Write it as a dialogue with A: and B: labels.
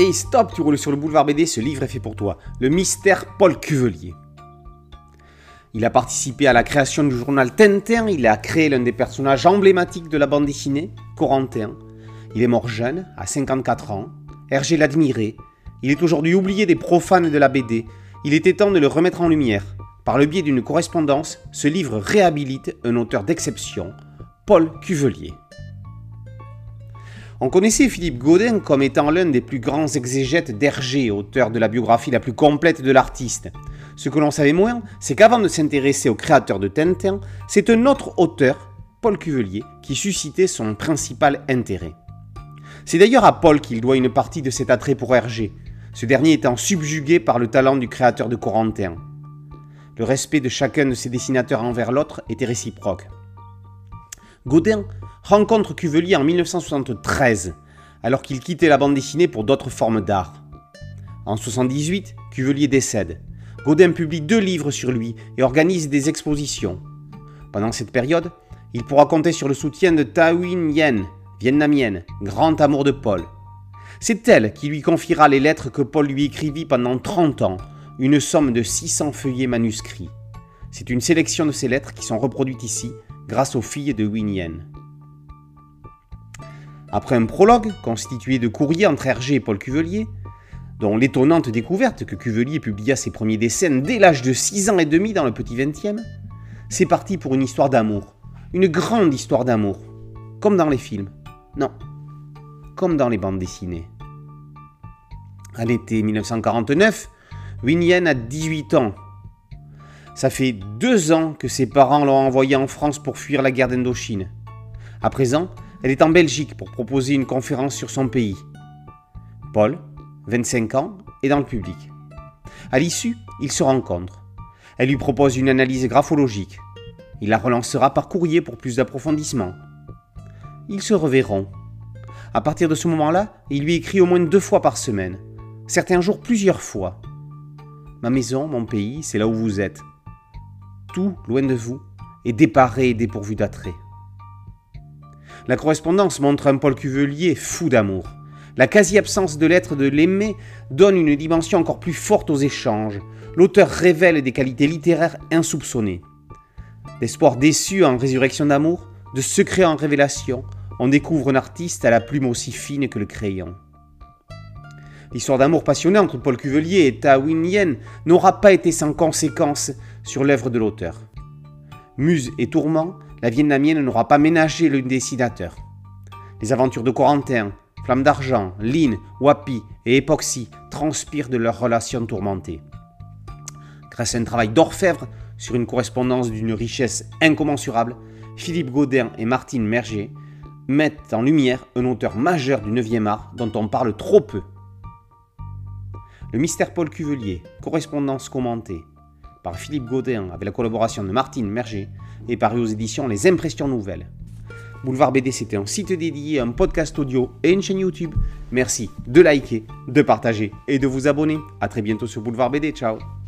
A: Hey stop, tu roules sur le boulevard BD, ce livre est fait pour toi. Le mystère Paul Cuvelier. Il a participé à la création du journal Tintin, il a créé l'un des personnages emblématiques de la bande dessinée, Corentin. Il est mort jeune, à 54 ans. Hergé l'admirait. Il est aujourd'hui oublié des profanes de la BD. Il était temps de le remettre en lumière. Par le biais d'une correspondance, ce livre réhabilite un auteur d'exception, Paul Cuvelier. On connaissait Philippe Godin comme étant l'un des plus grands exégètes d'Hergé, auteur de la biographie la plus complète de l'artiste. Ce que l'on savait moins, c'est qu'avant de s'intéresser au créateur de Tintin, c'est un autre auteur, Paul Cuvelier, qui suscitait son principal intérêt. C'est d'ailleurs à Paul qu'il doit une partie de cet attrait pour Hergé, ce dernier étant subjugué par le talent du créateur de Corentin. Le respect de chacun de ses dessinateurs envers l'autre était réciproque. Godin rencontre Cuvelier en 1973, alors qu'il quittait la bande dessinée pour d'autres formes d'art. En 1978, Cuvelier décède. Godin publie deux livres sur lui et organise des expositions. Pendant cette période, il pourra compter sur le soutien de Tawin Yen, vietnamienne, grand amour de Paul. C'est elle qui lui confiera les lettres que Paul lui écrivit pendant 30 ans, une somme de 600 feuillets manuscrits. C'est une sélection de ces lettres qui sont reproduites ici grâce aux filles de Win Yen. Après un prologue constitué de courriers entre Hergé et Paul Cuvelier, dont l'étonnante découverte que Cuvelier publia ses premiers dessins dès l'âge de 6 ans et demi dans le petit 20e, c'est parti pour une histoire d'amour. Une grande histoire d'amour. Comme dans les films. Non. Comme dans les bandes dessinées. À l'été 1949, Winnie a 18 ans. Ça fait deux ans que ses parents l'ont envoyée en France pour fuir la guerre d'Indochine. À présent, elle est en Belgique pour proposer une conférence sur son pays. Paul, 25 ans, est dans le public. À l'issue, ils se rencontrent. Elle lui propose une analyse graphologique. Il la relancera par courrier pour plus d'approfondissement. Ils se reverront. À partir de ce moment-là, il lui écrit au moins deux fois par semaine, certains jours plusieurs fois. Ma maison, mon pays, c'est là où vous êtes. Tout, loin de vous, est déparé et dépourvu d'attrait. La correspondance montre un Paul Cuvelier fou d'amour. La quasi-absence de lettres de l'aimé donne une dimension encore plus forte aux échanges. L'auteur révèle des qualités littéraires insoupçonnées. D'espoir déçu en résurrection d'amour, de secret en révélation, on découvre un artiste à la plume aussi fine que le crayon. L'histoire d'amour passionné entre Paul Cuvelier et Ta n'aura pas été sans conséquences sur l'œuvre de l'auteur. Muse et tourment, la vietnamienne n'aura pas ménagé le dessinateur. Les aventures de Corentin, Flamme d'argent, Lynn, Wapi et Epoxy transpirent de leur relation tourmentée. Grâce à un travail d'orfèvre sur une correspondance d'une richesse incommensurable, Philippe Godin et Martine Merger mettent en lumière un auteur majeur du 9e art dont on parle trop peu. Le mystère Paul Cuvelier, correspondance commentée par Philippe Godin avec la collaboration de Martine Merger, et paru aux éditions Les Impressions Nouvelles. Boulevard BD, c'était un site dédié, un podcast audio et une chaîne YouTube. Merci de liker, de partager et de vous abonner. A très bientôt sur Boulevard BD. Ciao